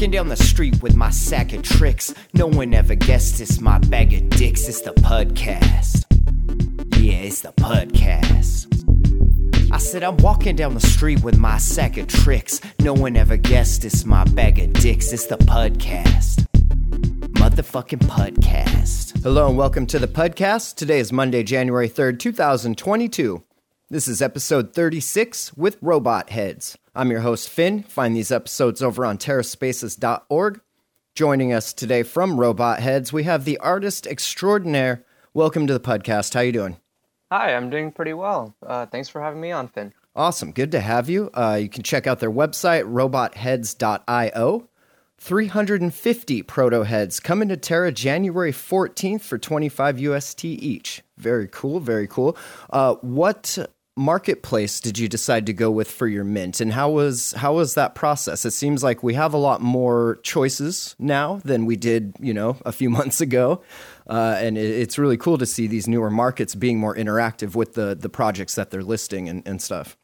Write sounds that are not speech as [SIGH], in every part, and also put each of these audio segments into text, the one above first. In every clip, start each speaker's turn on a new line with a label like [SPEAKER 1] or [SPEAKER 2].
[SPEAKER 1] walking down the street with my sack of tricks. No one ever guessed it's my bag of dicks. It's the Pudcast. Yeah, it's the Pudcast. I said I'm walking down the street with my sack of tricks. No one ever guessed it's my bag of dicks. It's the Pudcast. Motherfucking Pudcast. Hello and welcome to the Pudcast. Today is Monday, January 3rd, 2022. This is episode 36 with Robot Heads. I'm your host, Finn. Find these episodes over on terraspaces.org. Joining us today from Robot Heads, we have the artist extraordinaire. Welcome to the Pudcast. How you doing?
[SPEAKER 2] Hi, I'm doing pretty well. Uh, thanks for having me on, Finn.
[SPEAKER 1] Awesome. Good to have you. Uh, you can check out their website, robotheads.io. 350 proto heads coming to Terra January 14th for 25 UST each. Very cool. Very cool. Uh, what marketplace did you decide to go with for your mint? And how was how was that process? It seems like we have a lot more choices now than we did you know a few [LAUGHS] months ago. Uh, and it, it's really cool to see these newer markets being more interactive with the the projects that they're listing and, and stuff.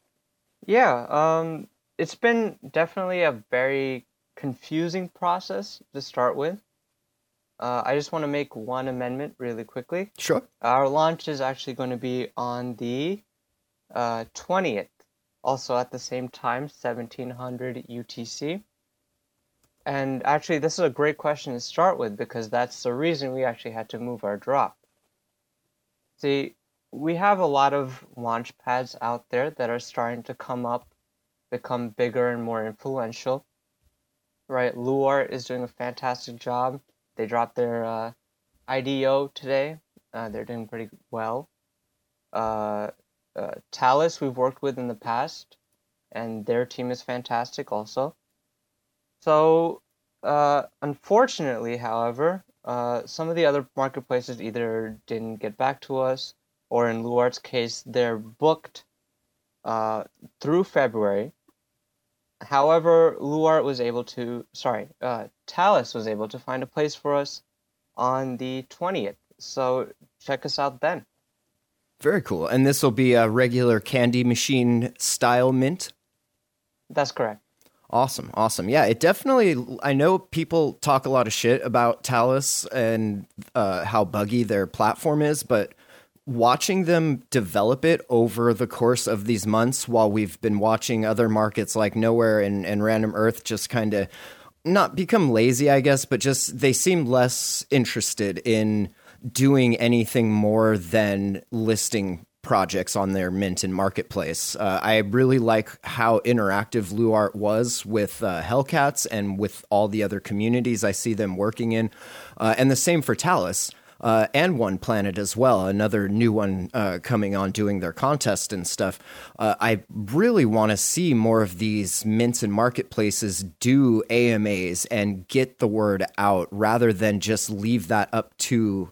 [SPEAKER 2] Yeah um, it's been definitely a very confusing process to start with. Uh, I just want to make one amendment really quickly.
[SPEAKER 1] Sure.
[SPEAKER 2] Our launch is actually going to be on the uh, 20th, also at the same time, 1700 UTC. And actually, this is a great question to start with because that's the reason we actually had to move our drop. See, we have a lot of launch pads out there that are starting to come up, become bigger and more influential. Right, Luart is doing a fantastic job. They dropped their uh, IDO today. Uh, they're doing pretty well. Uh, uh, Talis we've worked with in the past, and their team is fantastic also. So, uh, unfortunately, however, uh, some of the other marketplaces either didn't get back to us, or in Luart's case, they're booked uh, through February. However, Luart was able to, sorry, uh, was able to find a place for us on the 20th. So check us out then.
[SPEAKER 1] Very cool. And this will be a regular candy machine style mint?
[SPEAKER 2] That's correct.
[SPEAKER 1] Awesome. Awesome. Yeah, it definitely, I know people talk a lot of shit about Talis and uh, how buggy their platform is, but watching them develop it over the course of these months while we've been watching other markets like Knowhere and, and Random Earth just kind of not become lazy, I guess, but just they seem less interested in doing anything more than listing projects on their mint and marketplace. Uh, I really like how interactive Luart was with uh, Hellcats and with all the other communities I see them working in, uh, and the same for Talis. Uh, and One Planet as well, another new one uh, coming on doing their contest and stuff. Uh, I really want to see more of these mints and marketplaces do AMAs and get the word out rather than just leave that up to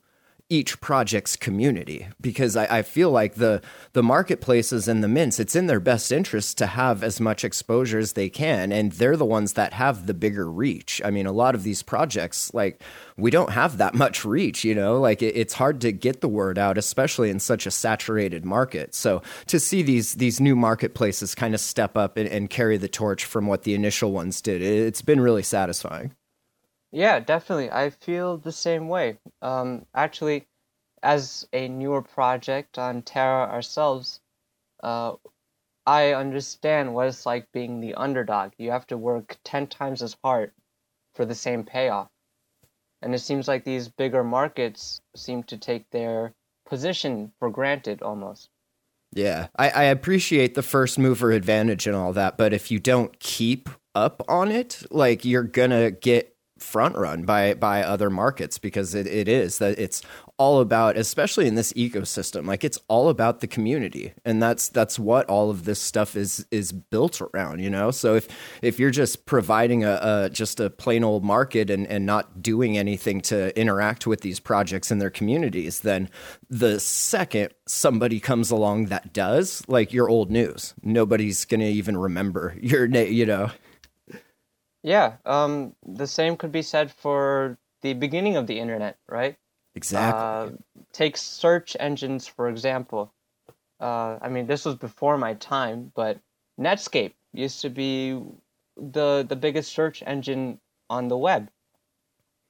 [SPEAKER 1] each project's community because I, I, feel like the the marketplaces and the mints it's in their best interest to have as much exposure as they can and they're the ones that have the bigger reach. I mean a lot of these projects like we don't have that much reach you know? Like it, it's hard to get the word out especially in such a saturated market. So to see these these new marketplaces kind of step up and, and carry the torch from what the initial ones did it, it's been really satisfying
[SPEAKER 2] yeah, definitely. I feel the same way. Um, actually, as a newer project on Terra ourselves, uh, I understand what it's like being the underdog. You have to work 10 times as hard for the same payoff. And it seems like these bigger markets seem to take their position for granted almost.
[SPEAKER 1] Yeah, I, I appreciate the first mover advantage and all that, but if you don't keep up on it, like you're gonna get front run by by other markets because it, it is that it's all about especially in this ecosystem like it's all about the community. And that's that's what all of this stuff is is built around you know? So if if you're just providing a, a just a plain old market and and not doing anything to interact with these projects and their communities then the second somebody comes along that does like your old news. Nobody's gonna even remember your name you know
[SPEAKER 2] yeah, um, the same could be said for the beginning of the internet, right?
[SPEAKER 1] Exactly. Uh,
[SPEAKER 2] take search engines, for example. Uh, I mean, this was before my time, but Netscape used to be the the biggest search engine on the web.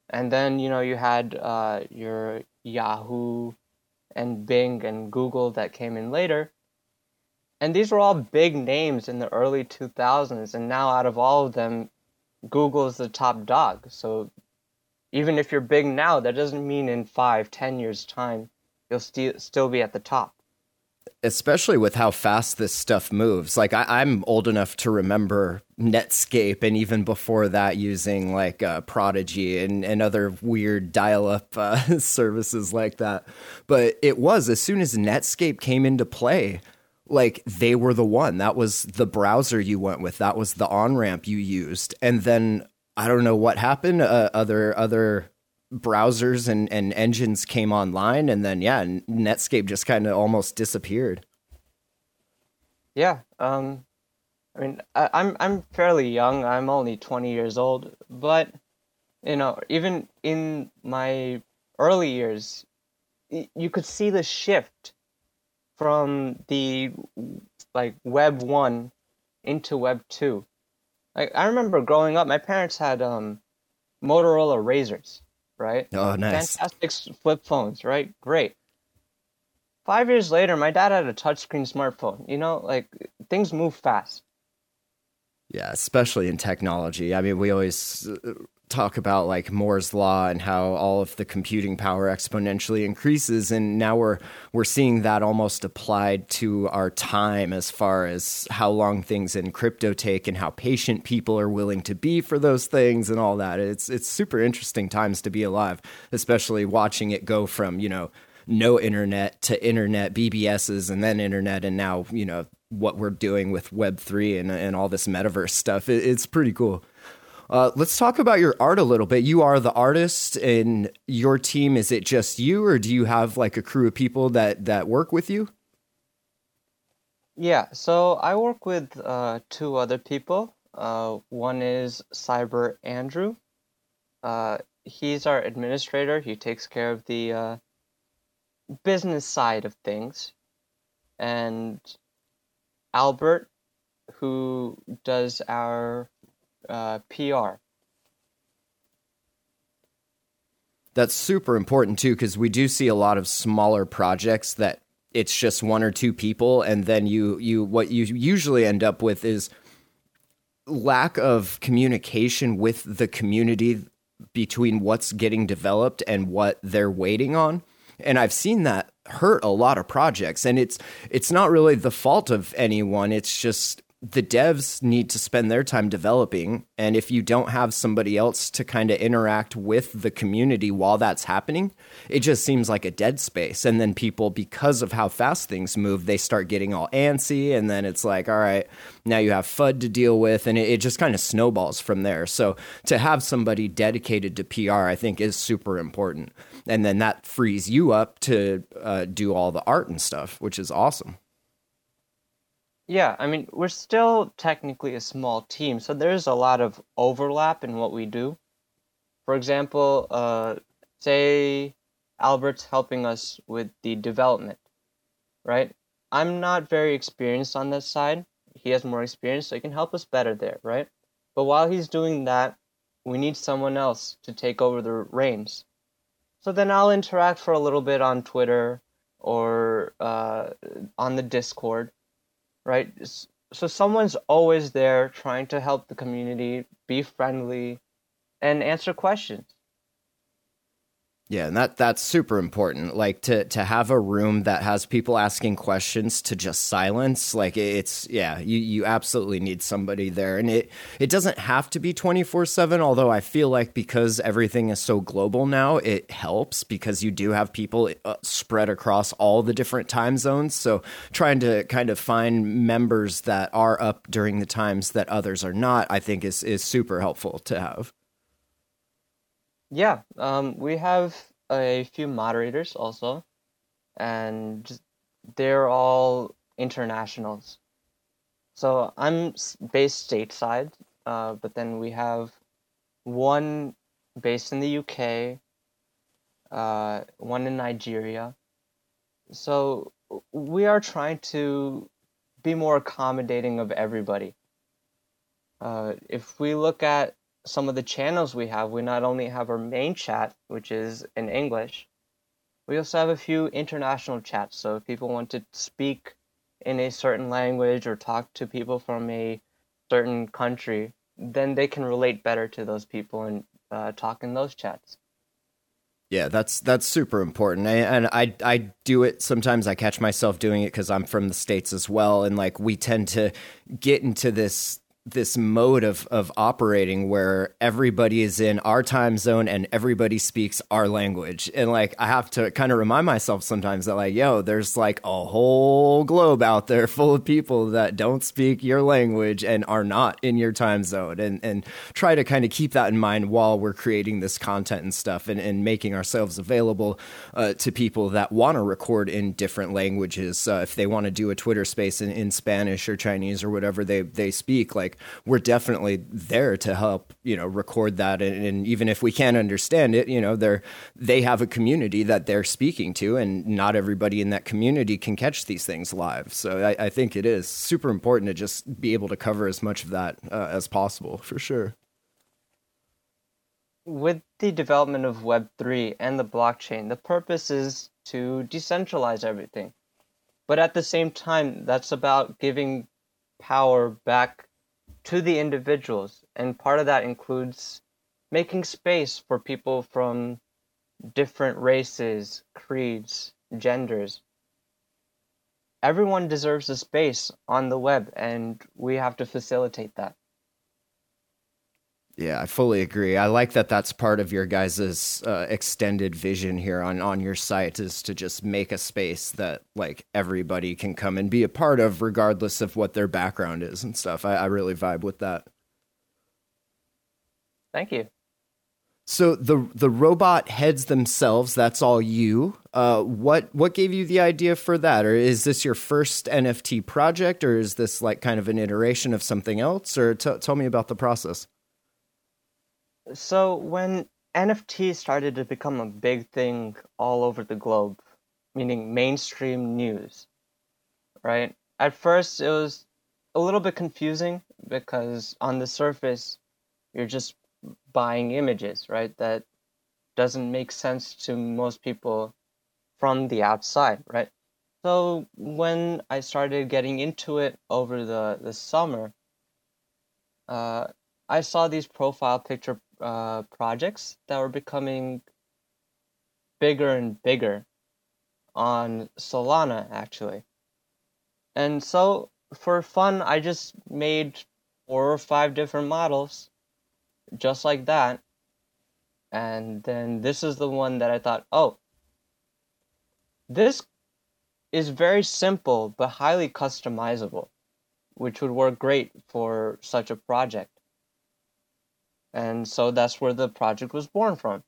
[SPEAKER 2] And then, you know, you had uh, your Yahoo and Bing and Google that came in later. And these were all big names in the early 2000s. And now, out of all of them, Google is the top dog. So even if you're big now, that doesn't mean in five, ten years' time, you'll st- still be at the top
[SPEAKER 1] especially with how fast this stuff moves. Like I, am old enough to remember Netscape, and even before that, using like uh, Prodigy and, and other weird dial-up uh, [LAUGHS] services like that. But it was as soon as Netscape came into play, like they were the one. That was the browser you went with. That was the on ramp you used, and then I don't know what happened. Uh, other other browsers and, and engines came online and then yeah netscape just kind of almost disappeared
[SPEAKER 2] yeah um i mean I, i'm i'm fairly young i'm only 20 years old but you know even in my early years you could see the shift from the like web 1 into web 2 like i remember growing up my parents had um motorola razors right?
[SPEAKER 1] Oh, nice.
[SPEAKER 2] Fantastic flip phones, right? Great. Five years later, my dad had a touchscreen smartphone. You know, like things move fast.
[SPEAKER 1] Yeah, especially in technology. I mean, we always uh, talk about like Moore's law and how all of the computing power exponentially increases and now we're we're seeing that almost applied to our time as far as how long things in crypto take and how patient people are willing to be for those things and all that. It's it's super interesting times to be alive, especially watching it go from, you know, no internet to internet BBSs and then internet and now, you know, what we're doing with web3 and and all this metaverse stuff. It, it's pretty cool. Uh, let's talk about your art a little bit. You are the artist, and your team. Is it just you, or do you have like a crew of people that that work with you?
[SPEAKER 2] Yeah, so I work with uh, two other people. Uh, one is Cyber Andrew. Uh, he's our administrator. He takes care of the uh, business side of things, and Albert, who does our uh, PR.
[SPEAKER 1] That's super important too, because we do see a lot of smaller projects that it's just one or two people, and then you you what you usually end up with is lack of communication with the community between what's getting developed and what they're waiting on and I've seen that hurt a lot of projects and it's it's not really the fault of anyone it's just the devs need to spend their time developing. And if you don't have somebody else to kind of interact with the community while that's happening it just seems like a dead space. And then people because of how fast things move they start getting all antsy. And then it's like all right now you have fud to deal with. And it, it just kind of snowballs from there. So to have somebody dedicated to pr i think is super important. And then that frees you up to uh, do all the art and stuff which is awesome
[SPEAKER 2] yeah, I mean, we're still technically a small team, so there's a lot of overlap in what we do. For example, uh, say Albert's helping us with the development, right? I'm not very experienced on that side. He has more experience, so he can help us better there, right? But while he's doing that, we need someone else to take over the reins. So then I'll interact for a little bit on Twitter or uh, on the Discord right? So someone's always there trying to help the community, be friendly, and answer questions.
[SPEAKER 1] Yeah, and that that's super important. Like to to have a room that has people asking questions to just silence. Like it's yeah, you you absolutely need somebody there, and it it doesn't have to be twenty four seven. Although I feel like because everything is so global now, it helps because you do have people uh, spread across all the different time zones. So trying to kind of find members that are up during the times that others are not, I think is is super helpful to have.
[SPEAKER 2] Yeah, um, we have a few moderators also, and they're all internationals. So I'm based stateside, uh, but then we have one based in the UK, uh, one in Nigeria. So we are trying to be more accommodating of everybody. Uh, if we look at some of the channels we have, we not only have our main chat, which is in English, we also have a few international chats. So if people want to speak in a certain language or talk to people from a certain country, then they can relate better to those people and uh, talk in those chats.
[SPEAKER 1] Yeah, that's that's super important, I, and I I do it sometimes. I catch myself doing it because I'm from the states as well, and like we tend to get into this this mode of of operating where everybody is in our time zone and everybody speaks our language. And like i have to kind of remind myself sometimes that like yo there's like a whole globe out there full of people that don't speak your language and are not in your time zone. And and try to kind of keep that in mind while we're creating this content and stuff and, and making ourselves available uh, to people that want to record in different languages. Uh, if they want to do a twitter space in, in spanish or chinese or whatever they they speak like like we're definitely there to help you know record that. And, and, even if we can't understand it you know they're they have a community that they're speaking to and not everybody in that community can catch these things live. So i, I think it is super important to just be able to cover as much of that uh, as possible for sure.
[SPEAKER 2] With the development of web3 and the blockchain the purpose is to decentralize everything. But at the same time that's about giving power back to the individuals. And part of that includes making space for people from different races, creeds, genders. Everyone deserves a space on the web, and we have to facilitate that.
[SPEAKER 1] Yeah, I fully agree. I like that that's part of your guys' uh, extended vision here on, on your site is to just make a space that like everybody can come and be a part of regardless of what their background is and stuff. I, I really vibe with that.
[SPEAKER 2] Thank you.
[SPEAKER 1] So the the robot heads themselves, that's all you. Uh, what what gave you the idea for that? Or is this your first NFT project or is this like kind of an iteration of something else? Or t- tell me about the process.
[SPEAKER 2] So when NFT started to become a big thing all over the globe, meaning mainstream news, right? At first it was a little bit confusing because on the surface you're just buying images, right? That doesn't make sense to most people from the outside, right? So when I started getting into it over the, the summer, uh, I saw these profile picture uh, projects that were becoming bigger and bigger on Solana actually. And so for fun, I just made four or five different models just like that. And then this is the one that I thought, oh, this is very simple but highly customizable, which would work great for such a project. And so that's where the project was born from.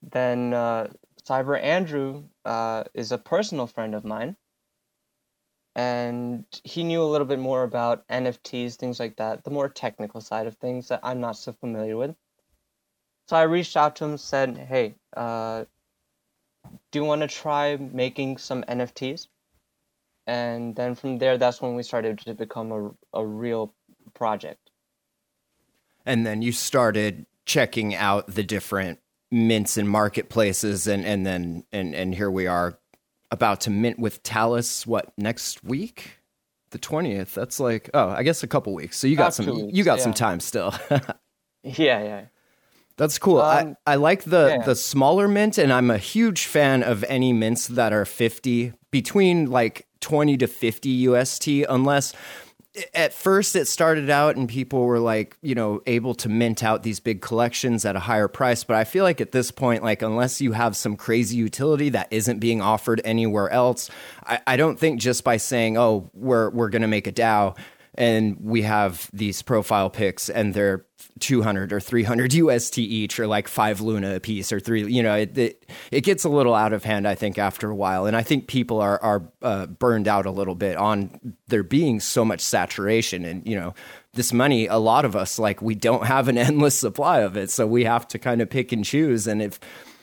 [SPEAKER 2] Then uh, Cyber Andrew uh, is a personal friend of mine. And he knew a little bit more about NFTs, things like that, the more technical side of things that I'm not so familiar with. So I reached out to him, said, "Hey, uh, do you want to try making some NFTs?" And then from there, that's when we started to become a a real project
[SPEAKER 1] and then you started checking out the different mints and marketplaces and and then and and here we are about to mint with Talis what next week the 20th that's like oh I guess a couple weeks so you got some you got yeah. some time still [LAUGHS]
[SPEAKER 2] yeah yeah
[SPEAKER 1] that's cool. Um, I, I like the yeah. the smaller mint, and I'm a huge fan of any mints that are 50 between like 20 to 50 UST, unless at first it started out and people were like you know able to mint out these big collections at a higher price. But i feel like at this point like unless you have some crazy utility that isn't being offered anywhere else i, I don't think just by saying oh we're we're going to make a dao and we have these profile pics and they're 200 or 300 UST each or like 5 luna a piece or 3 you know it, it, it gets a little out of hand I think after a while. And I think people are are uh, burned out a little bit on there being so much saturation and you know this money a lot of us like we don't have an [LAUGHS] endless supply of it. So we have to kind of pick and choose. And if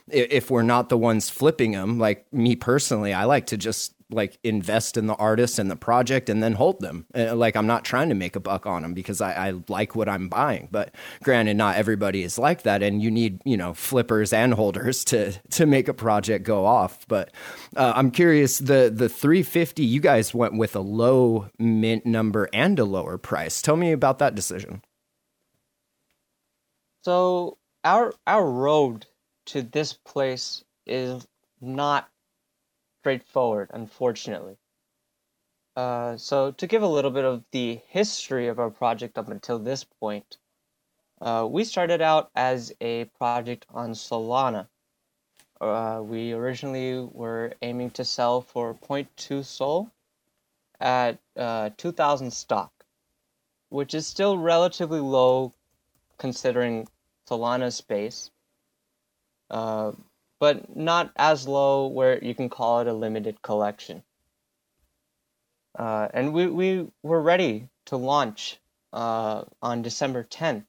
[SPEAKER 1] if we're not the ones flipping them like me personally i like to just like invest in the artist and the project and then hold them. Uh, like I'm not trying to make a buck on them because I, I, like what I'm buying. But granted, not everybody is like that, and you need you know flippers and holders to to make a project go off. But uh, I'm curious the the 350 you guys went with a low mint number and a lower price. Tell me about that decision.
[SPEAKER 2] So our our road to this place is not straightforward, unfortunately. Uh, so to give a little bit of the history of our project up until this point, uh, we started out as a project on Solana. Uh, we originally were aiming to sell for 0.2 Sol at uh, 2,000 stock, which is still relatively low considering Solana's space. But not as low where you can call it a limited collection. Uh, and we, we were ready to launch uh, on December 10th.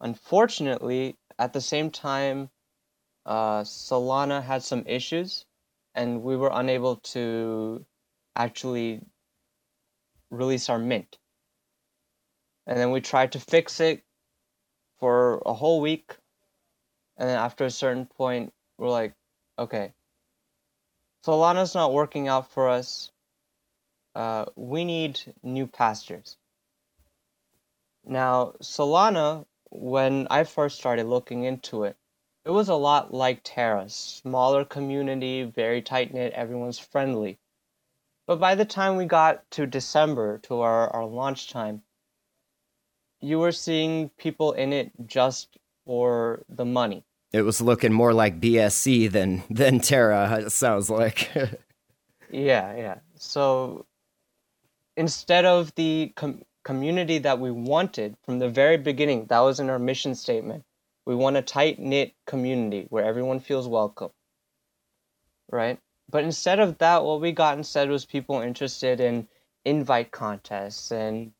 [SPEAKER 2] Unfortunately, at the same time, uh, Solana had some issues, and we were unable to actually release our mint. And then we tried to fix it for a whole week, and then after a certain point, we're like, okay, Solana's not working out for us. Uh, we need new pastures. Now, Solana, when I first started looking into it, it was a lot like Terra smaller community, very tight knit, everyone's friendly. But by the time we got to December, to our, our launch time, you were seeing people in it just for the money.
[SPEAKER 1] It was looking more like BSC than than Terra. It sounds like. [LAUGHS]
[SPEAKER 2] yeah, yeah. So instead of the com- community that we wanted from the very beginning, that was in our mission statement. We want a tight knit community where everyone feels welcome. Right? But instead of that, what we got instead was people interested in invite contests and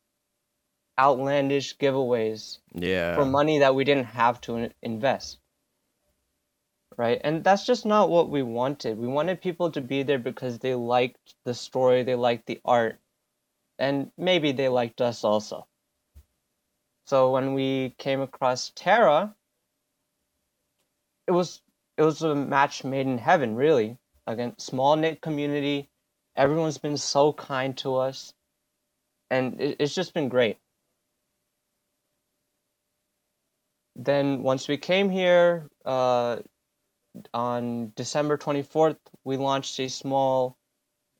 [SPEAKER 2] outlandish giveaways
[SPEAKER 1] yeah.
[SPEAKER 2] for money that we didn't have to invest right? And that's just not what we wanted. We wanted people to be there because they liked the story, they liked the art, and maybe they liked us also. So when we came across Terra, it was it was a match made in heaven, really. Again, small knit community. Everyone's been so kind to us, and it, it's just been great. Then once we came here, uh, on December 24th, we launched a small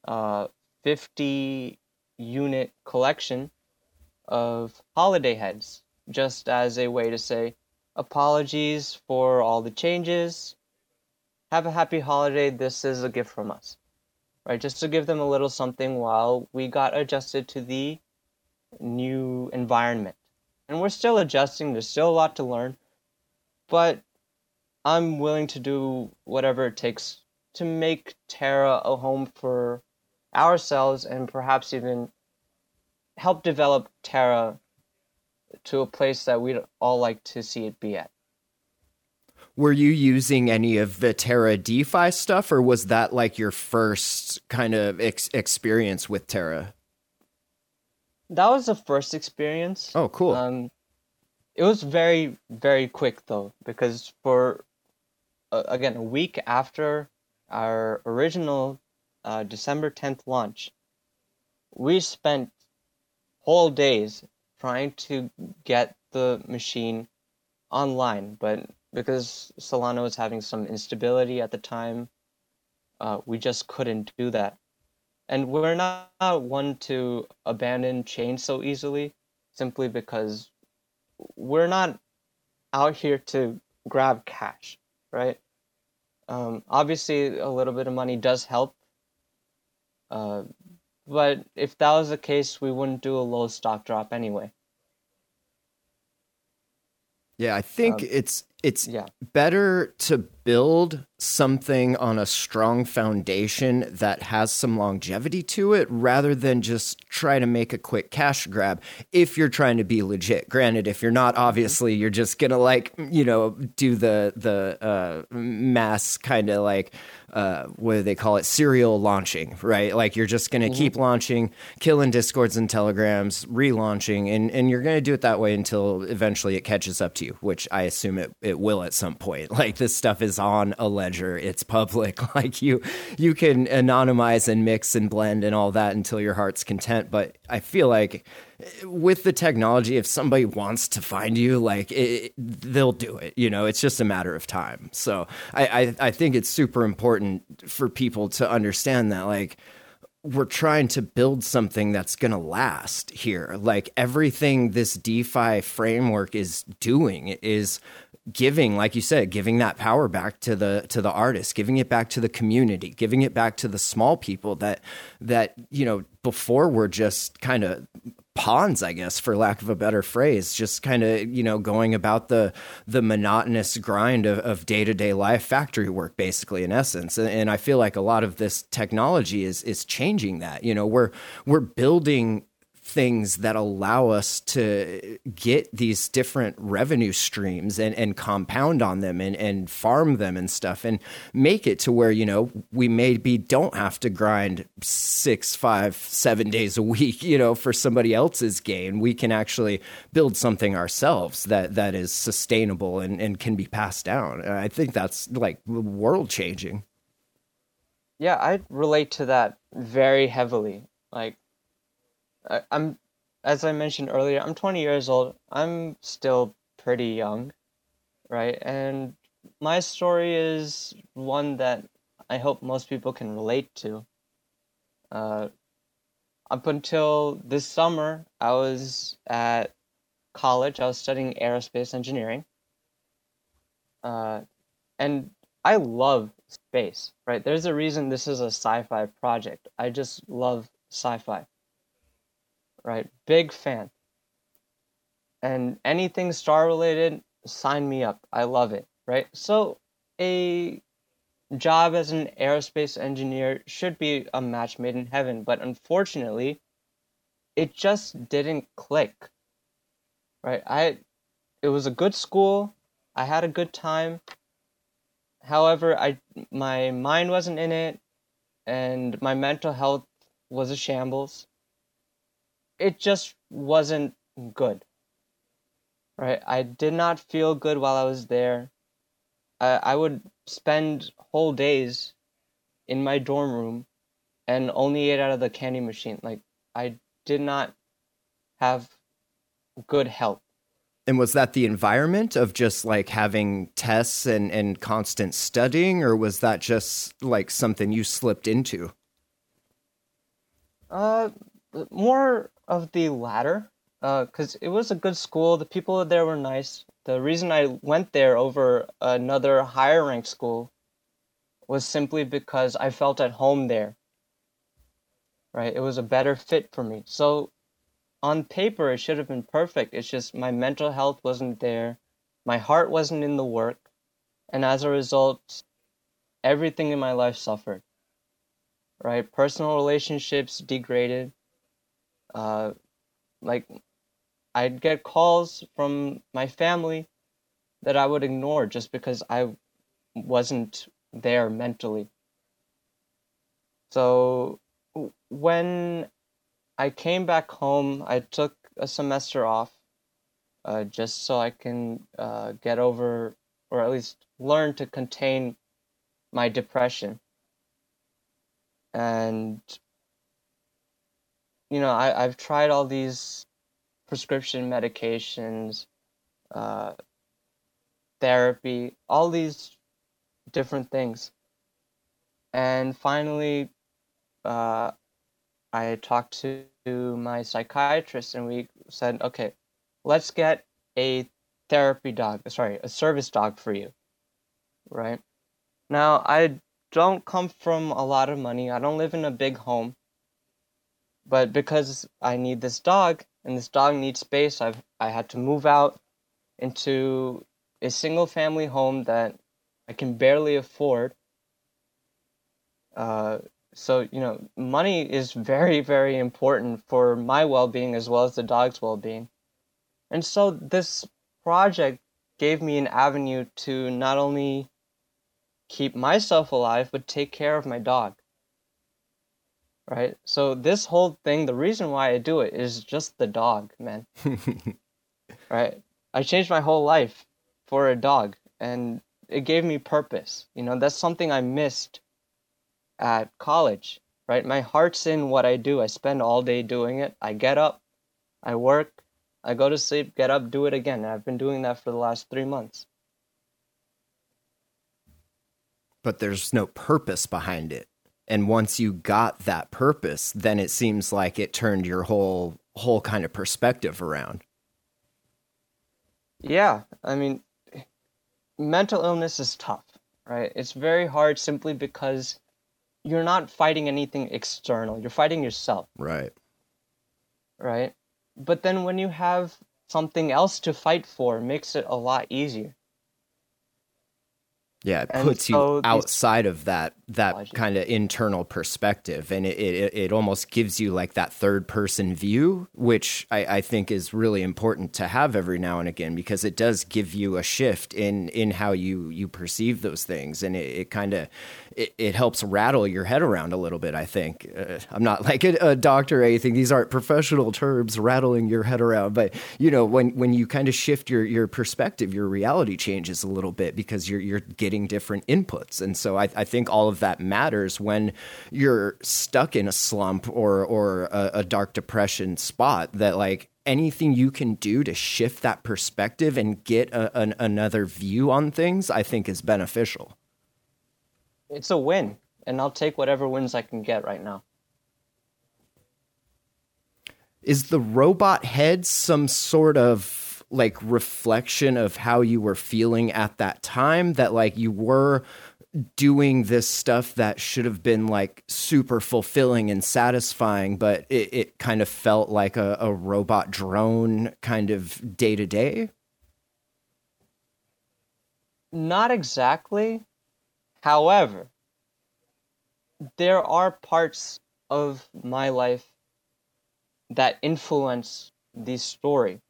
[SPEAKER 2] uh, 50 unit collection of holiday heads, just as a way to say apologies for all the changes. Have a happy holiday. This is a gift from us. Right? Just to give them a little something while we got adjusted to the new environment. And we're still adjusting, there's still a lot to learn. But I'm willing to do whatever it takes to make Terra a home for ourselves and perhaps even help develop Terra to a place that we'd all like to see it be at.
[SPEAKER 1] Were you using any of the Terra DeFi stuff, or was that like your first kind of ex- experience with Terra?
[SPEAKER 2] That was the first experience.
[SPEAKER 1] Oh, cool.
[SPEAKER 2] Um, it was very, very quick though, because for uh, again a week after our original uh, December 10th launch, we spent whole days trying to get the machine online, but because Solana was having some instability at the time, uh, we just couldn't do that. And we're not one to abandon chain so easily, simply because we're not out here to grab cash right? Um, obviously, a little bit of money does help. Uh, but if that was the case, we wouldn't do a low stock drop anyway.
[SPEAKER 1] Yeah, I think um, it's it's
[SPEAKER 2] Yeah.
[SPEAKER 1] better to build something on a strong foundation that has some longevity to it rather than just try to make a quick cash grab if you're trying to be legit granted if you're not obviously you're just gonna like you know do the the uh, mass kind of like uh, what do they call it? Serial launching right? Like you're just gonna keep launching killing discords and telegrams relaunching and and you're gonna do it that way until eventually it catches up to you which i assume it, it will at some point. [LAUGHS] Like this stuff is on a ledger. It's public. [LAUGHS] Like you you can anonymize and mix and blend and all that until your heart's content but i feel like with the technology if somebody wants to find you like it, they'll do it you know? It's just a matter of time. So I, I i think it's super important for people to understand that like we're trying to build something that's going to last here. Like everything this DeFi framework is doing is giving like you said giving that power back to the to the artist giving it back to the community giving it back to the small people that that you know before were just kind of pawns i guess for lack of a better phrase just kind of you know going about the the monotonous grind of, of day-to-day life factory work basically in essence. And, and i feel like a lot of this technology is is changing that. You know we're we're building things that allow us to get these different revenue streams and, and compound on them and, and farm them and stuff and make it to where, you know, we maybe don't have to grind six, five, seven days a week, [LAUGHS] you know, for somebody else's gain. We can actually build something ourselves that, that is sustainable and, and can be passed down. I think that's like world changing.
[SPEAKER 2] Yeah, I relate to that very heavily. Like, I, I'm, as I mentioned earlier, I'm 20 years old. I'm still pretty young, right? And my story is one that I hope most people can relate to. Uh, up until this summer, I was at college. I was studying aerospace engineering. Uh, and I love space, right? There's a reason this is a sci-fi project. I just love sci-fi. Right? Big fan. And anything star related, sign me up. I love it, right? So a job as an aerospace engineer should be a match made in heaven, but unfortunately, it just didn't click. Right? I it was a good school. I had a good time. However, I my mind wasn't in it and my mental health was a shambles. It just wasn't good. Right? I did not feel good while I was there. I, I would spend whole days in my dorm room and only ate out of the candy machine. Like I did not have good health.
[SPEAKER 1] And was that the environment of just like having tests and, and constant studying, or was that just like something you slipped into?
[SPEAKER 2] Uh, more of the latter. Uh, cause it was a good school. The people there were nice. The reason I went there over another higher ranked school was simply because I felt at home there. Right? It was a better fit for me. So on paper, it should have been perfect. It's just my mental health wasn't there. My heart wasn't in the work. And as a result, everything in my life suffered. Right? Personal relationships degraded. Uh, like, I'd get calls from my family that I would ignore just because I wasn't there mentally. So when I came back home, I took a semester off uh, just so I can uh, get over or at least learn to contain my depression. And, you know, I, I've tried all these prescription medications, uh, therapy, all these different things. And finally, uh, I talked to my psychiatrist and we said, okay, let's get a therapy dog, sorry, a service dog for you. Right? Now, I don't come from a lot of money. I don't live in a big home. But because I need this dog and this dog needs space, I've I had to move out into a single family home that I can barely afford. Uh, so, you know, money is very, very important for my well being as well as the dog's well being. And so this project gave me an avenue to not only keep myself alive, but take care of my dog. Right? So, this whole thing, the reason why I do it is just the dog, man. [LAUGHS] right? I changed my whole life for a dog, and it gave me purpose. You know, that's something I missed at college, right? My heart's in what I do. I spend all day doing it. I get up, I work, I go to sleep, get up, do it again. And I've been doing that for the last three months.
[SPEAKER 1] But there's no purpose behind it. And once you got that purpose, then it seems like it turned your whole whole kind of perspective around.
[SPEAKER 2] Yeah, I mean, mental illness is tough, right? It's very hard simply because you're not fighting anything external. You're fighting yourself.
[SPEAKER 1] Right.
[SPEAKER 2] Right? But then when you have something else to fight for, makes it a lot easier.
[SPEAKER 1] Yeah, it puts so you outside of that that kind of internal perspective, and it, it it almost gives you like that third person view, which I, I think is really important to have every now and again because it does give you a shift in in how you you perceive those things, and it, it kind of it, it, helps rattle your head around a little bit. I think uh, I'm not [LAUGHS] like a, a, doctor or anything; these aren't professional terms, rattling your head around. But you know, when when you kind of shift your your perspective, your reality changes a little bit because you're you're getting different inputs, and so I, I think all of that matters when you're stuck in a slump or or a, a dark depression spot. That like anything you can do to shift that perspective and get a, an, another view on things, I think is beneficial
[SPEAKER 2] it's a win, and I'll take whatever wins I can get right now.
[SPEAKER 1] Is the robot head some sort of like reflection of how you were feeling at that time? That like you were doing this stuff that should have been like super fulfilling and satisfying, but it, it kind of felt like a, a robot drone kind of day to day?
[SPEAKER 2] Not exactly. However, there are parts of my life that influence the story.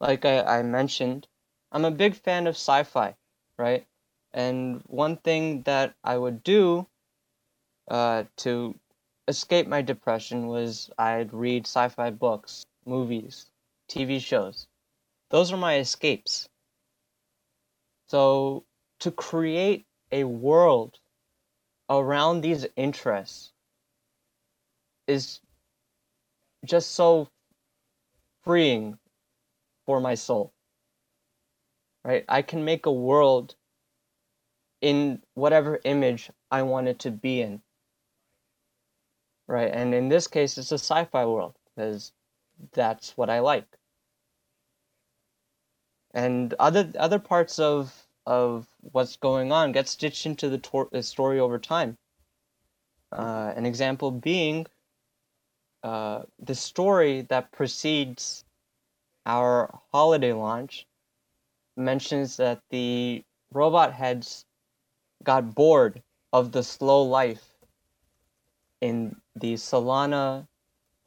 [SPEAKER 2] Like I, I mentioned, I'm a big fan of sci fi, right? And one thing that I would do uh, to escape my depression was I'd read sci fi books, movies, TV shows. Those are my escapes. So to create a world around these interests is just so freeing for my soul. Right? I can make a world in whatever image I want it to be in. Right? And in this case, it's a sci fi world because that's what I like. And other other parts of of what's going on get stitched into the, tor- the story over time. Uh, an example being uh, the story that precedes our holiday launch mentions that the robot heads got bored of the slow life in the Solana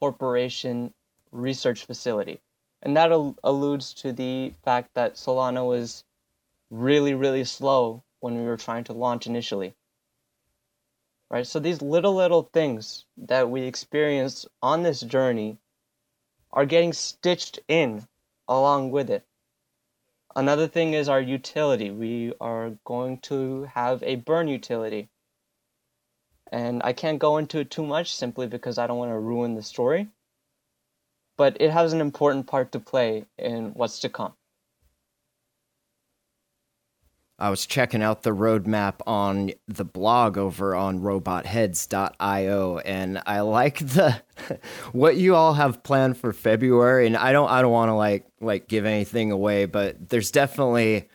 [SPEAKER 2] Corporation research facility. And that al- alludes to the fact that Solana was really, really slow when we were trying to launch initially. Right? So these little, little things that we experience on this journey are getting stitched in along with it. Another thing is our utility. We are going to have a burn utility. And I can't go into it too much simply because I don't want to ruin the story. But it has an important part to play in what's to come.
[SPEAKER 1] I was checking out the roadmap on the blog over on robotheads.io and I like the [LAUGHS] what you all have planned for February and I don't I don't want to like like give anything away but there's definitely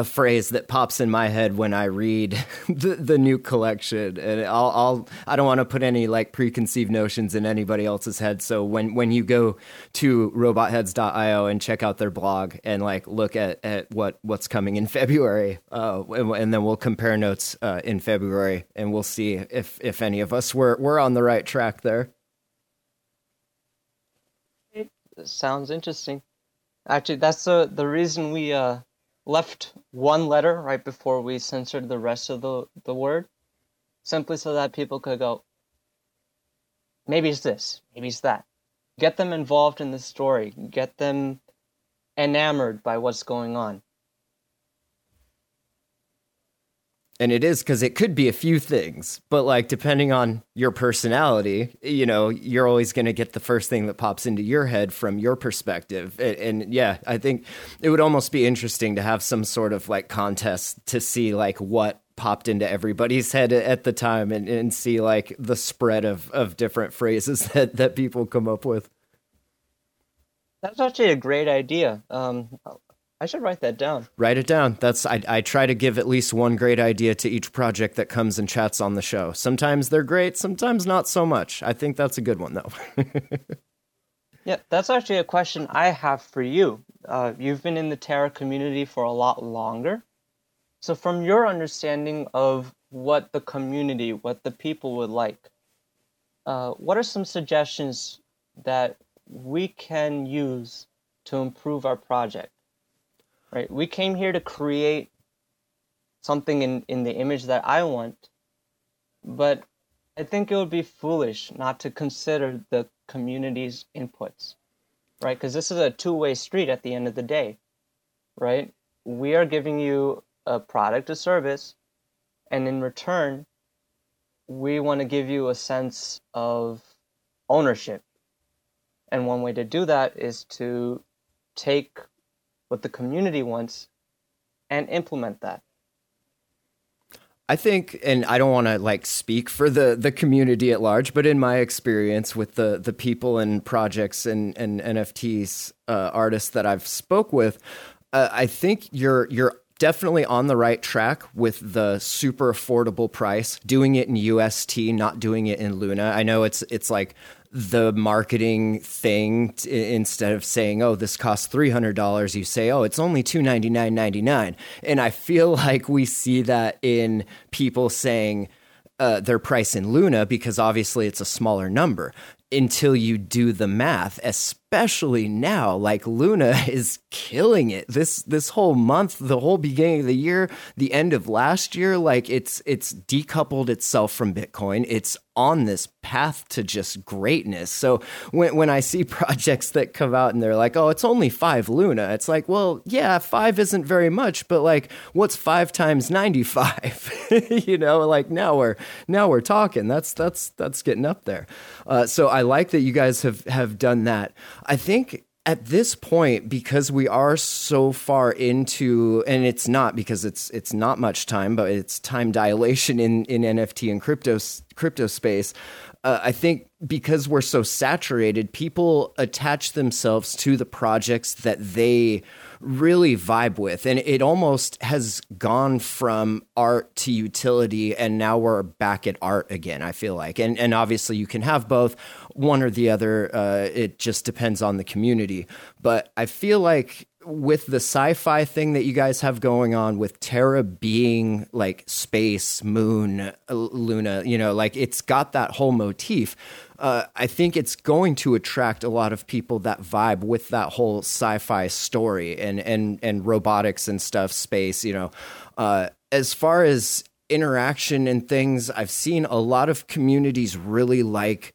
[SPEAKER 1] a phrase that pops in my head when I read [LAUGHS] the, the new collection, and I'll, I'll I don't want to put any like preconceived notions in anybody else's head. So when when you go to robotheads.io and check out their blog and like look at, at what what's coming in [LAUGHS] February, uh, and, and, then we'll compare notes uh, in February, and we'll see if if any of us were were on the right track there.
[SPEAKER 2] It sounds interesting. Actually, that's the the reason we uh left one letter right before we censored the rest of the, the word, simply so that people could go, maybe it's this, maybe it's that. Get them involved in the story, get them enamored by what's going on.
[SPEAKER 1] And it is because it could be a few things but like depending on your personality you know you're always going to get the first thing that pops into your head from your perspective and, and, yeah i think it would almost be interesting to have some sort of like contest to see like what popped into everybody's head at the time and, and see like the spread of, of different phrases [LAUGHS] that, that people come up with
[SPEAKER 2] that's actually a great idea. Um, I should write that down.
[SPEAKER 1] Write it down. That's I, I try to give at least one great idea to each project that comes and chats on the show. Sometimes they're great, sometimes not so much. I think that's a good one though. [LAUGHS]
[SPEAKER 2] yeah, that's actually a question I have for you. Uh, you've been in the Terra community for a lot longer. So, from your understanding of what the community, what the people would like, uh, what are some suggestions that we can use to improve our project? Right? We came here to create something in, in the image that I want, but I think it would be foolish not to consider the community's inputs, right? Because this is a two way street at the end of the day, right? We are giving you a product, a service, and in return, we want to give you a sense of ownership. And one way to do that is to take what the community wants and implement that.
[SPEAKER 1] I think, and I don't want to like speak for the the community at large, but in my experience with the the people and projects and and NFTs uh, artists that I've spoke with, uh, I think you're you're definitely on the right track with the super affordable price. Doing it in UST, not doing it in Luna. I know it's it's like the marketing thing t- instead of saying oh this costs $300 you say oh it's only $299.99 and i feel [LAUGHS] like we see that in people saying uh, their price in luna because obviously it's a smaller number. Until you do the math especially now like luna [LAUGHS] is killing it this this whole month the whole beginning of the year the end of last year like it's it's decoupled itself from bitcoin it's on this path to just greatness. So when when I see [LAUGHS] projects that come out and they're like, "Oh, it's only 5 Luna." It's like, "Well, yeah, 5 isn't very much, but like what's 5 times 95?" [LAUGHS] you know, like now we're now we're talking. That's that's that's getting up there. Uh, so I like that you guys have have done that. I think at this point because we are so far into and it's not because it's it's not much time but it's time dilation in in NFT and crypto crypto space uh, I think because we're so saturated people attach themselves to the projects that they really vibe with. And it almost has gone from art to utility, and now we're back at art again, I feel like. And, and obviously, you can have both, one or the other. Uh, it just depends on the community. But I feel like with the sci-fi thing that you guys have going on with Terra being like space, moon, uh, Luna, you know, like it's got that whole motif uh, I think it's going to attract a lot of people that vibe with that whole sci-fi story and and and robotics and stuff, space. You know, uh, as far as interaction and things, I've seen a lot of communities really like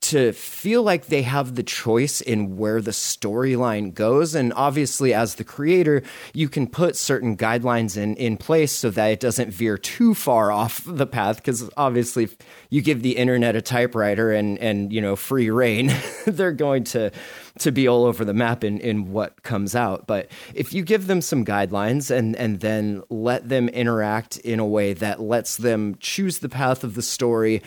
[SPEAKER 1] to feel like they have the choice in where the storyline goes. And obviously, as the creator, you can put certain guidelines in, in place so that it doesn't veer too far [LAUGHS] off the path. Because obviously, if you give the internet a typewriter and, and you know, free reign, [LAUGHS] they're going to to be all over the map in, in what comes out. But if you give them some guidelines and, and then let them interact in a way that lets them choose the path of the story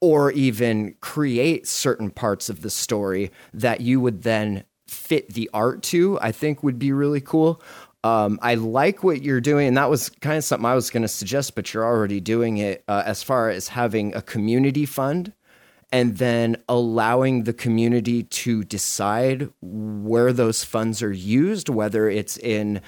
[SPEAKER 1] or even create certain parts of the story that you would then fit the art to, I think would be really cool. Um, I like what you're doing, and that was kind of something I was going to suggest, but you're already doing it uh, as far as having a community fund and then allowing the community to decide where those funds are used, whether it's in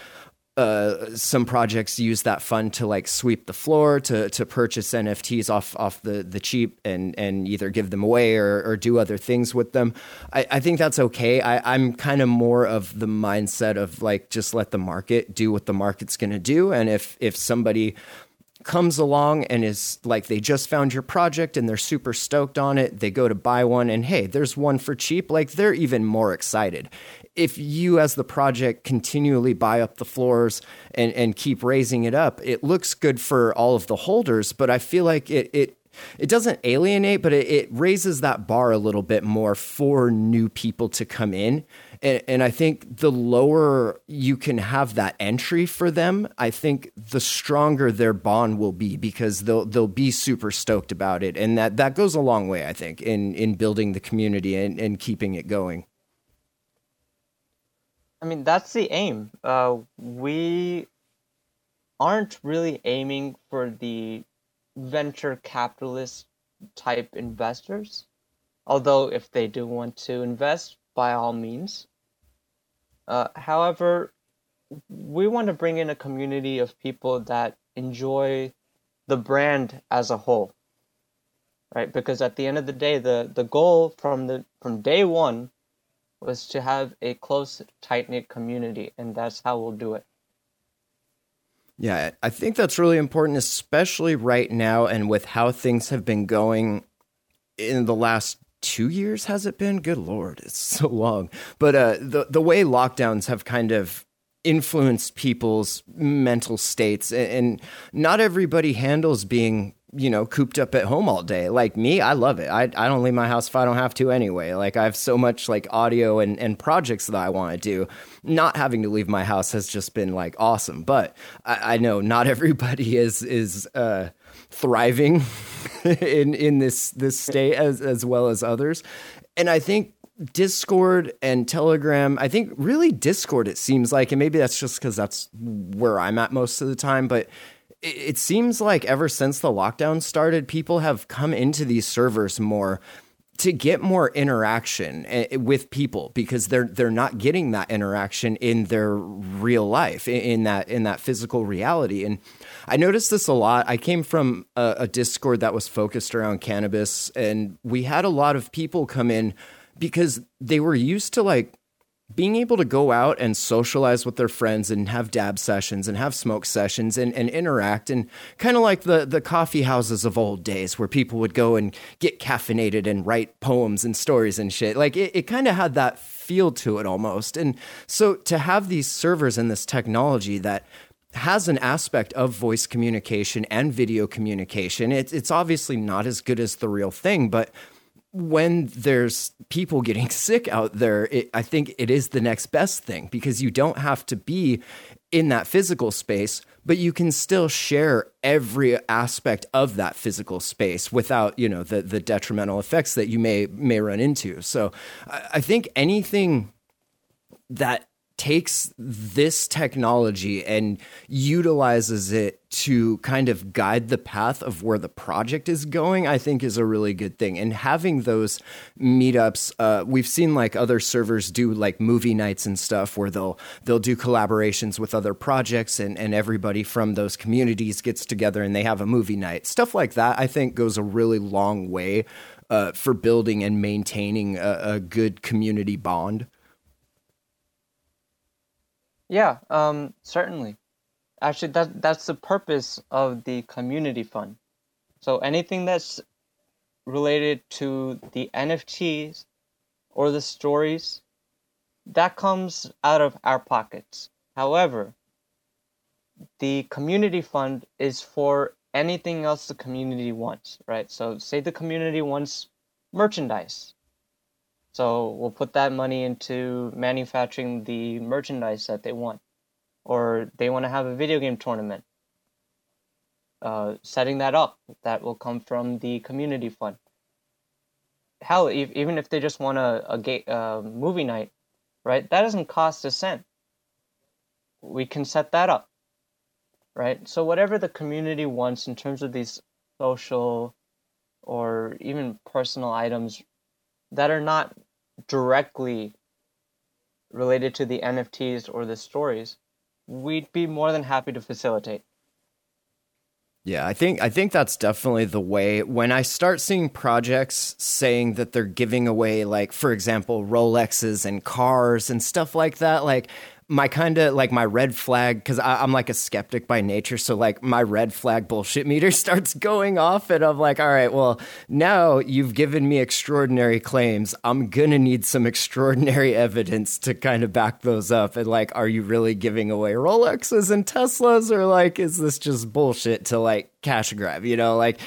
[SPEAKER 1] uh, some projects use that fund to like sweep the floor to to purchase NFTs off off the the cheap and and either give them away or, or do other things with them. I, I think that's okay. I, I'm kind of more of the mindset of like just let the market do what the market's going to do, and if if somebody comes along and is like they just found your project and they're super stoked on it. They go to buy one and hey, there's one for cheap. Like they're even more excited. If you, as the project, continually buy up the floors and, and keep raising it up, it looks good for all of the holders. But I feel like it, it it doesn't alienate, but it, it, raises that bar a little bit more for new people to come in and, and I think the lower you can have that entry for them, I think the stronger their bond will be because they'll they'll be super stoked about it, and that that goes a long way, I think, in in building the community and, and keeping it going.
[SPEAKER 2] I mean, that's the aim. Uh, we aren't really aiming for the venture capitalist type investors. Although, if they do want to invest, by all means. Uh, however, we want to bring in a community of people that enjoy the brand as a whole, right? Because at the end of the day, the the goal from the from day one was to have a close, tight knit community, and that's how we'll do it.
[SPEAKER 1] Yeah, I think that's really important, especially right now, and with how things have been going in the last two years has it been? Good lord, it's [LAUGHS] so long. But uh, the the way lockdowns have kind of influenced people's mental states, and not everybody handles being you know cooped up at home all day. Like me i love it. I, I don't leave my house if i don't have to anyway. Like i have so much like audio and, and projects that i want to do. Not having to leave my house has just been like awesome. But i, I know not [LAUGHS] everybody is is uh thriving [LAUGHS] in in this this state as as well as others. And I think Discord and Telegram, I think really Discord it seems like and maybe that's just cuz that's where I'm at most of the time, but it, seems like ever since the lockdown started, people have come into these servers more to get more interaction eh, with people because they're they're not getting that interaction in their real life in that in that physical reality and I noticed this a lot. I came from a, a Discord that was focused around cannabis, and we had a lot of people come in because they were used to like being able to go out and socialize with their friends and have dab sessions and have smoke sessions and, and interact and kind of like the, the coffee houses of old days where people would go and get caffeinated and write poems and stories and shit. Like it, it kind of had that feel to it almost. And so to have these servers and this technology that has an aspect of voice communication and video communication. It's it's obviously not as good as the real thing, but when there's people getting [LAUGHS] sick out there, it, I think it is the next best thing because you don't have to be in that physical space, but you can still share every aspect of that physical space without, you know, the the detrimental effects that you may may run into. So I, I think anything that takes this technology and utilizes it to kind of guide the path of where the project is going, I think is a really good thing. And having those meetups, uh, we've seen like other servers do like movie nights and stuff where they'll they'll do collaborations with other projects and, and everybody from those communities gets together and they have a movie night. Stuff like that I think goes a really long way uh, for building and maintaining a, a good community bond.
[SPEAKER 2] Yeah, um, certainly. Actually, that that's the purpose of the community fund. So anything that's related to the NFTs or the stories, that comes out of our pockets. However, the community fund is for anything else the community wants, right? So say the community wants merchandise. So we'll put that money into manufacturing the merchandise that they want. Or they want to have a video game tournament. Uh, setting that up, that will come from the community fund. Hell, even if they just want a, a ga- uh, movie night, right? That doesn't cost a cent. we can set that up. Right? So whatever the community wants in terms of these social or even personal items that are not directly related to the NFTs or the stories, we'd be more than happy to facilitate.
[SPEAKER 1] Yeah, I think I think that's definitely the way. When I start seeing projects saying that they're giving away like for example Rolexes and cars and stuff like that, like my kind of like my red flag because I'm like a skeptic by nature. So like my red flag bullshit meter [LAUGHS] starts going off, and I'm like, all right, well now you've given me extraordinary claims. I'm gonna need some extraordinary [LAUGHS] evidence to kind of back those up. And like, are you really giving away Rolexes and Teslas, or like is this just bullshit to like cash grab? You know, like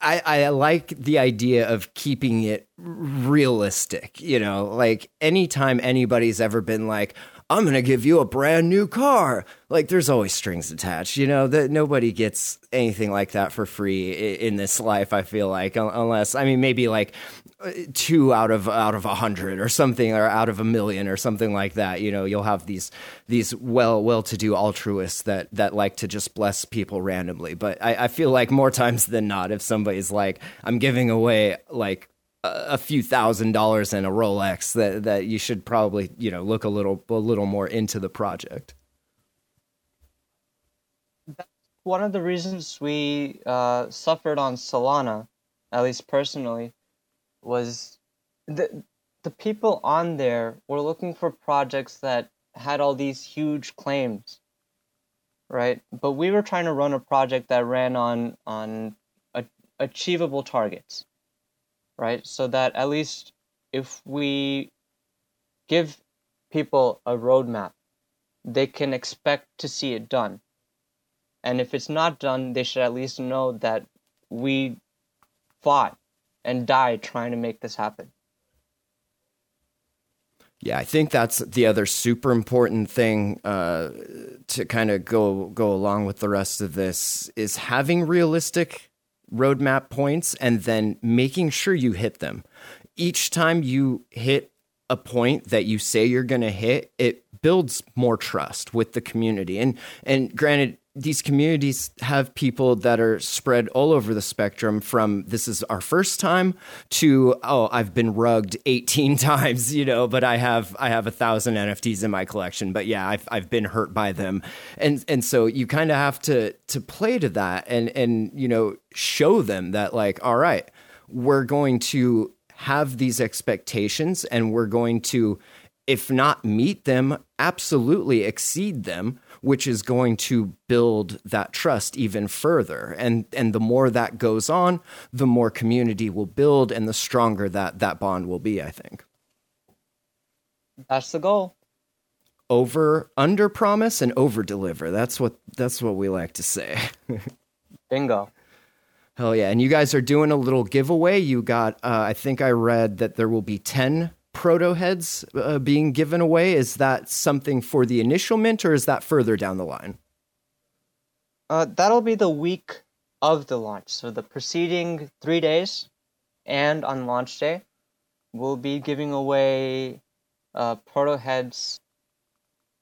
[SPEAKER 1] I I like the idea of keeping it realistic. You know, like anytime anybody's ever been like I'm going to give you a brand new car. Like there's always strings attached, you know, that nobody gets anything like that for free in this life, I feel like, unless I mean maybe like uh, two out of out of a hundred or something or out of a million or something like that you know you'll have these these well well to do altruists that that like to just bless people randomly but I, I feel like more times than not if somebody's like i'm giving away like a few thousand dollars in a Rolex that that you should probably you know look a little a little more into the project.
[SPEAKER 2] That's one of the reasons we uh, suffered on Solana, at least personally, was the the people on there were looking for projects that had all these huge claims, right? But we were trying to run a project that ran on on a, achievable targets right? So that at least if we give people a roadmap, they can expect to see it done. And if it's not done, they should at least know that we fought and died trying to make this happen.
[SPEAKER 1] Yeah, I think that's the other super important thing uh, to kind of go go along with the rest of this is having realistic roadmap points and then making sure you hit them. Each time you hit a point that you say you're going to hit, it builds more trust with the community. And and granted, these communities have people that are spread all over the spectrum from this is our first time to oh I've been rugged 18 [LAUGHS] times you know but I have I have a thousand NFTs in my collection but yeah I've I've been hurt by them and and so you kind of have to to play to that and and you know show them that like all right we're going to have these expectations and we're going to if not meet them absolutely exceed them which is going to build that trust even further. And and the more that goes on, the more community will build and the stronger that that bond will be, I think.
[SPEAKER 2] That's the goal.
[SPEAKER 1] Over under promise and over deliver. That's what that's what we like to say. [LAUGHS]
[SPEAKER 2] Bingo.
[SPEAKER 1] Hell yeah. And you guys are doing a little giveaway. You got uh, I think I read that there will be 10 proto heads uh, being given away? Is that something for the initial mint, or is that further down the line?
[SPEAKER 2] Uh, that'll be the week of the launch. So the preceding three days, and on launch day, we'll be giving away uh, proto heads.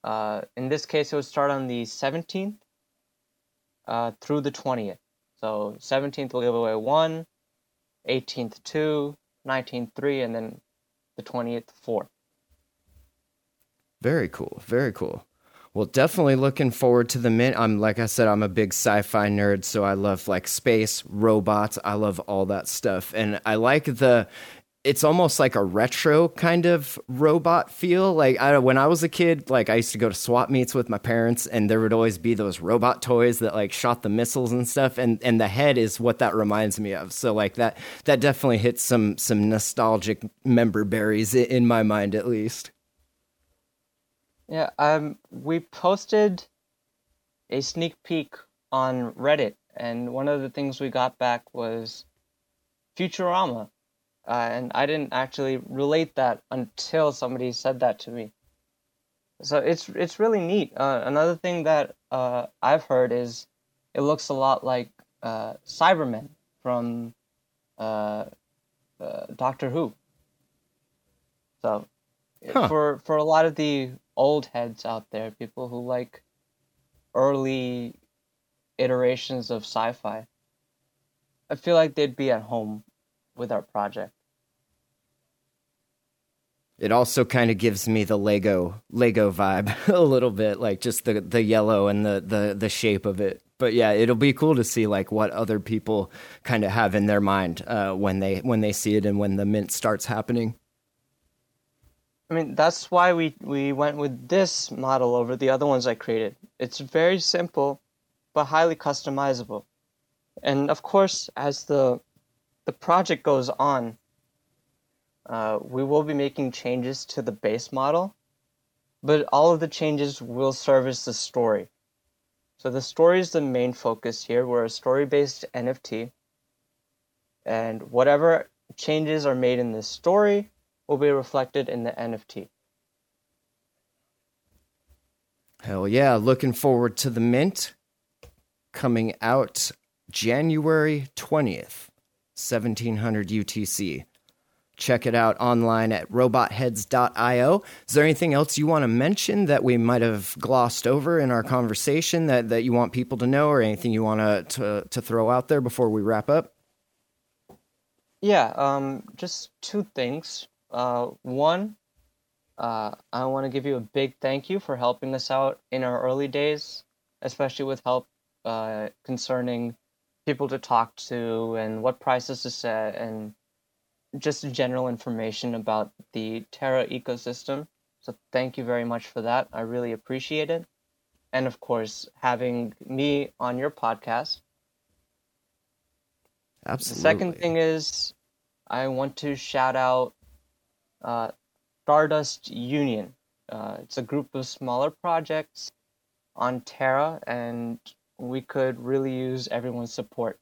[SPEAKER 2] Uh, in this case, it would start on the 17th uh, through the 20th. So 17th we'll give away one, 18th two, 19th three, and then the 20th 4.
[SPEAKER 1] Very cool. Very cool. Well, definitely looking forward to the mint. I'm like I said, I'm a big sci-fi nerd, so I love like space, robots. I love all that stuff, and I like the it's almost like a retro kind of robot feel. Like I, when I was a kid, like I used to go to swap meets with my parents, and there would always be those robot toys that like shot the missiles and stuff. And and the head is what that reminds me of. So like that that definitely hits some some nostalgic member berries in my mind at least.
[SPEAKER 2] Yeah, um, we posted a sneak peek on Reddit, and one of the things we got back was Futurama uh, and I didn't actually relate that until somebody said that to me. So it's it's really neat. Uh, another thing that uh, I've heard is it looks a lot like uh, Cybermen from uh, uh, Doctor Who. So huh. for for a lot of the old heads out there, people who like early iterations of sci-fi, I feel like they'd be at home with our project.
[SPEAKER 1] It also kind of gives me the Lego Lego vibe [LAUGHS] a little bit, like just the the yellow and the the the shape of it. But yeah, it'll be cool to see like what other people kind of have in their mind uh, when they when they see it and when the mint starts happening.
[SPEAKER 2] I mean, that's why we we went with this model over the other ones I created. It's very simple, but highly customizable. And of course, as the the project goes on, uh, we will be making changes to the base model, but all of the changes will service the story. So the story is the main focus here. We're a story-based NFT, and whatever changes are made in this story will be reflected in the NFT.
[SPEAKER 1] Hell yeah, looking forward to the mint coming out January 20th, 1700 UTC. Check it out online at robotheads.io. Is there anything else you want to mention that we might have glossed over in our conversation that, that you want people to know or anything you want to, to, throw out there before we wrap up?
[SPEAKER 2] Yeah, um, just two things. Uh, one, uh, I want to give you a big thank you for helping us out in our early days, especially with help uh, concerning people to talk to and what prices to set and just general information about the Terra ecosystem. So thank you very much for that. I really appreciate it. And of course, having me on your podcast.
[SPEAKER 1] Absolutely.
[SPEAKER 2] The second thing is I want to shout out uh, Stardust Union. Uh, it's a group of smaller projects on Terra, and we could really use everyone's support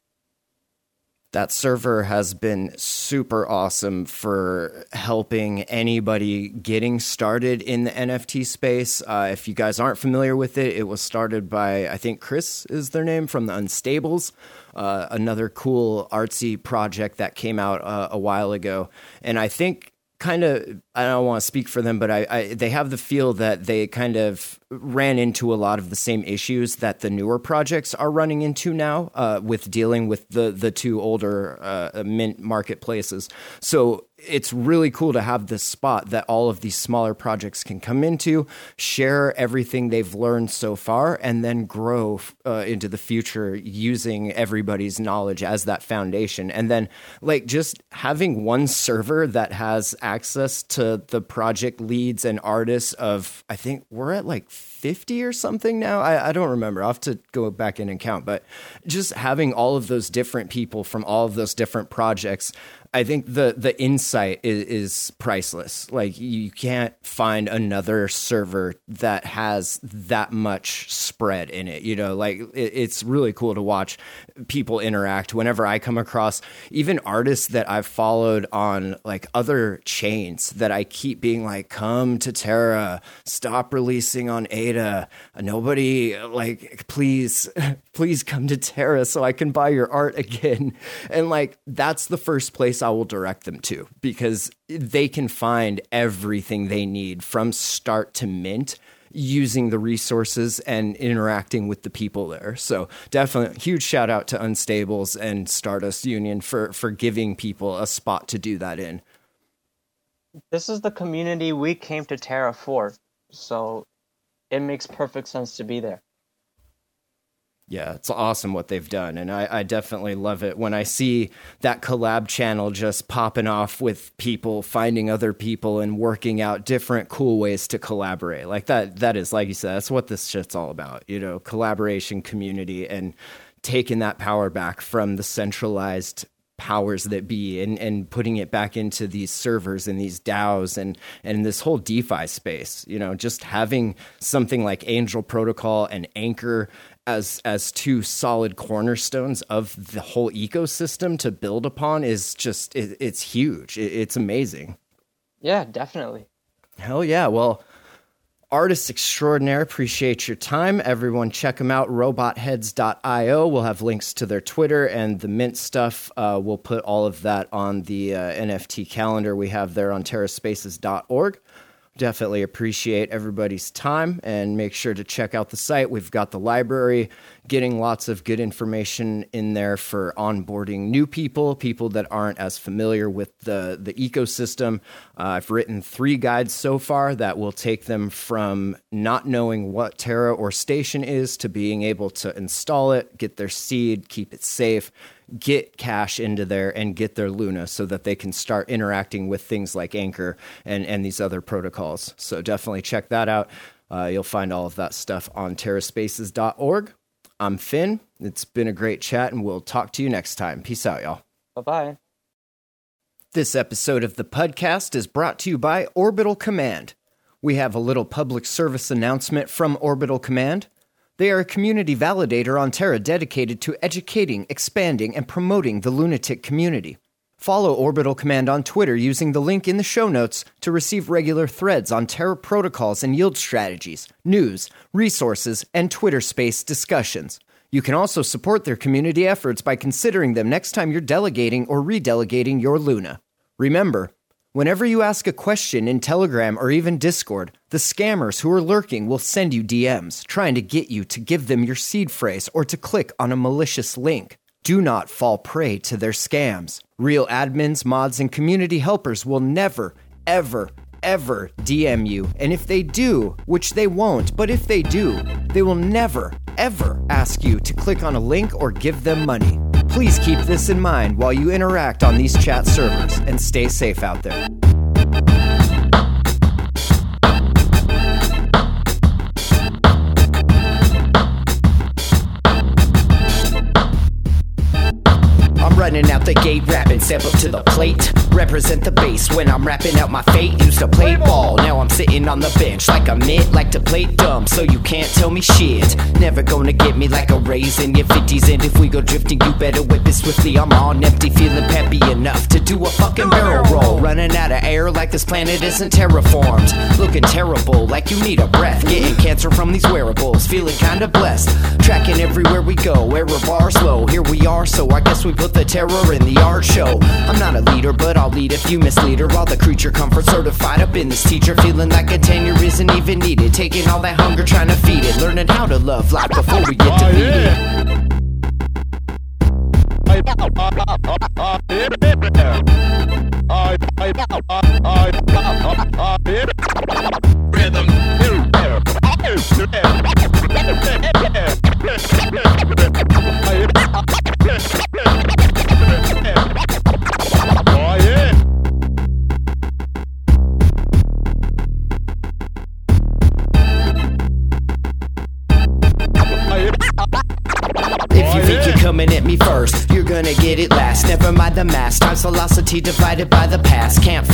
[SPEAKER 1] that server has been super awesome for helping anybody getting started in the NFT space. Uh, if you guys aren't familiar with it, it was started by, I think Chris is their name from the Unstables, uh, another cool artsy project that came out uh, a while ago. And I think kind of I don't want to speak for them, but I, I, they have the feel that they kind of ran into a lot of the same issues that the newer projects are running into now uh, with dealing with the the two older uh, mint marketplaces. So it's really cool to have this spot that all of these smaller projects can come into, share everything they've learned so far, and then grow uh, into the future using everybody's knowledge as that foundation. And then, like, just having one server that has access to the project leads and artists of, I think we're at like 50 or something now. I, I, don't remember. I'll have to go back in and count. But just having all of those different people from all of those different projects I think the the insight is, is, priceless. Like you can't find another server that has that much spread in it. You know, like it, it's really cool to watch people interact. Whenever I come across even artists that I've followed on like other chains that I keep being like, "Come to Terra, stop releasing on ADA. Nobody like, please, [LAUGHS] please come to Terra so I can buy your art again." And like that's the first place I will direct them to because they can find everything they need from start to mint using the resources and interacting with the people there. So definitely huge shout out to Unstables and Stardust Union for for giving people a spot to do that in.
[SPEAKER 2] This is the community we came to Terra for. So it makes perfect sense to be there
[SPEAKER 1] yeah, it's awesome what they've done. And I, I, definitely love it when I see that collab channel just popping off with people finding other people and working out different cool ways to collaborate. Like that, that is, like you said, that's what this shit's all about, you know, collaboration, community, and taking that power back from the centralized powers that be and, and putting it back into these servers and these DAOs and, and this whole DeFi space. You know, just having something like Angel Protocol and Anchor as as two solid cornerstones of the whole ecosystem to build upon is just it, it's huge. It, it's amazing.
[SPEAKER 2] Yeah, definitely.
[SPEAKER 1] Hell yeah. Well, artists extraordinaire, appreciate your time. Everyone, check them out. Robotheads.io. We'll have links to their Twitter and the Mint stuff. Uh, we'll put all of that on the uh, NFT calendar we have there on terraspaces.org. Definitely appreciate everybody's time and make sure to check out the site. We've got the library, getting lots of good information in there for onboarding new people, people that aren't as familiar with the, the ecosystem. Uh, I've written three guides so far that will take them from not knowing what Terra or Station is to being able to install it, get their seed, keep it safe get cash into there and get their Luna so that they can start interacting with things like Anchor and, and these other protocols. So definitely check that out. Uh, you'll find all of that stuff on terraspaces.org. I'm Finn. It's been a great chat, and we'll talk to you next time. Peace out, y'all.
[SPEAKER 2] Bye bye.
[SPEAKER 1] This episode of the podcast is brought to you by Orbital Command. We have a little public service announcement from Orbital Command. They are a community validator on Terra dedicated to educating, expanding, and promoting the lunatic community. Follow Orbital Command on Twitter using the link in the show notes to receive regular threads on Terra protocols and yield strategies, news, resources, and Twitter space discussions. You can also support their community efforts by considering them next time you're delegating or redelegating your Luna. Remember, Whenever you ask a question in Telegram or even Discord, the scammers who are lurking will send you DMs, trying to get you to give them your seed phrase or to click on a malicious link. Do not fall prey to their scams. Real admins, mods, and community helpers will never, ever, ever DM you. And if they do, which they won't, but if they do, they will never, ever ask you to click on a link or give them money. Please keep this in mind while you interact on these chat servers and stay safe out there. Running out the gate, rapping, step up to the plate. Represent the base when I'm rapping out my fate. Used to play ball, now I'm sitting on the bench like a mitt. Like to play dumb, so you can't tell me shit. Never gonna get me like a raise in your 50s. And if we go drifting, you better whip it swiftly. I'm on empty, feeling peppy enough to do a fucking barrel roll. Running out of air like this planet isn't terraformed. Looking terrible, like you need a breath. Getting cancer from these wearables, feeling kinda blessed. Tracking everywhere we go, error bars low. Here we are, so I guess we put the terror in the art show. I'm not a leader, but I'll lead if you mislead her. All the creature comfort certified up in this teacher, feeling like a tenure isn't even needed. Taking all that hunger, trying to feed it. Learning how to love life before we get oh, defeated. coming Velocity divided by the past. Can't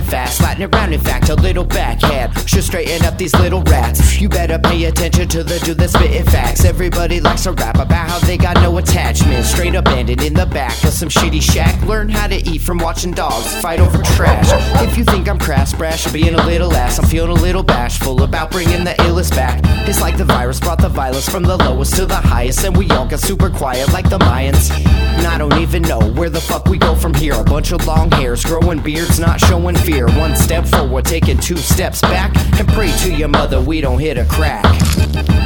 [SPEAKER 1] Rhyming fast. Latin around, in fact, a little backhand. Should straighten up these little rats. You better pay attention to the dude that's spitting facts. Everybody likes to rap about how they got no attachment. Straight abandoned in the back of some shitty shack. Learn how to eat from watching dogs fight over trash. If you think I'm crass, brash, being a little ass, I'm feeling a little bashful about bringing the illest back. It's like the virus brought the violence from the lowest to the highest, and we all got super quiet like the Mayans. And I don't even know where the fuck we go from here. A bunch of long hairs, growing beards, not showing fear. One step forward, taking two steps back, and pray to your mother we don't hit a crack.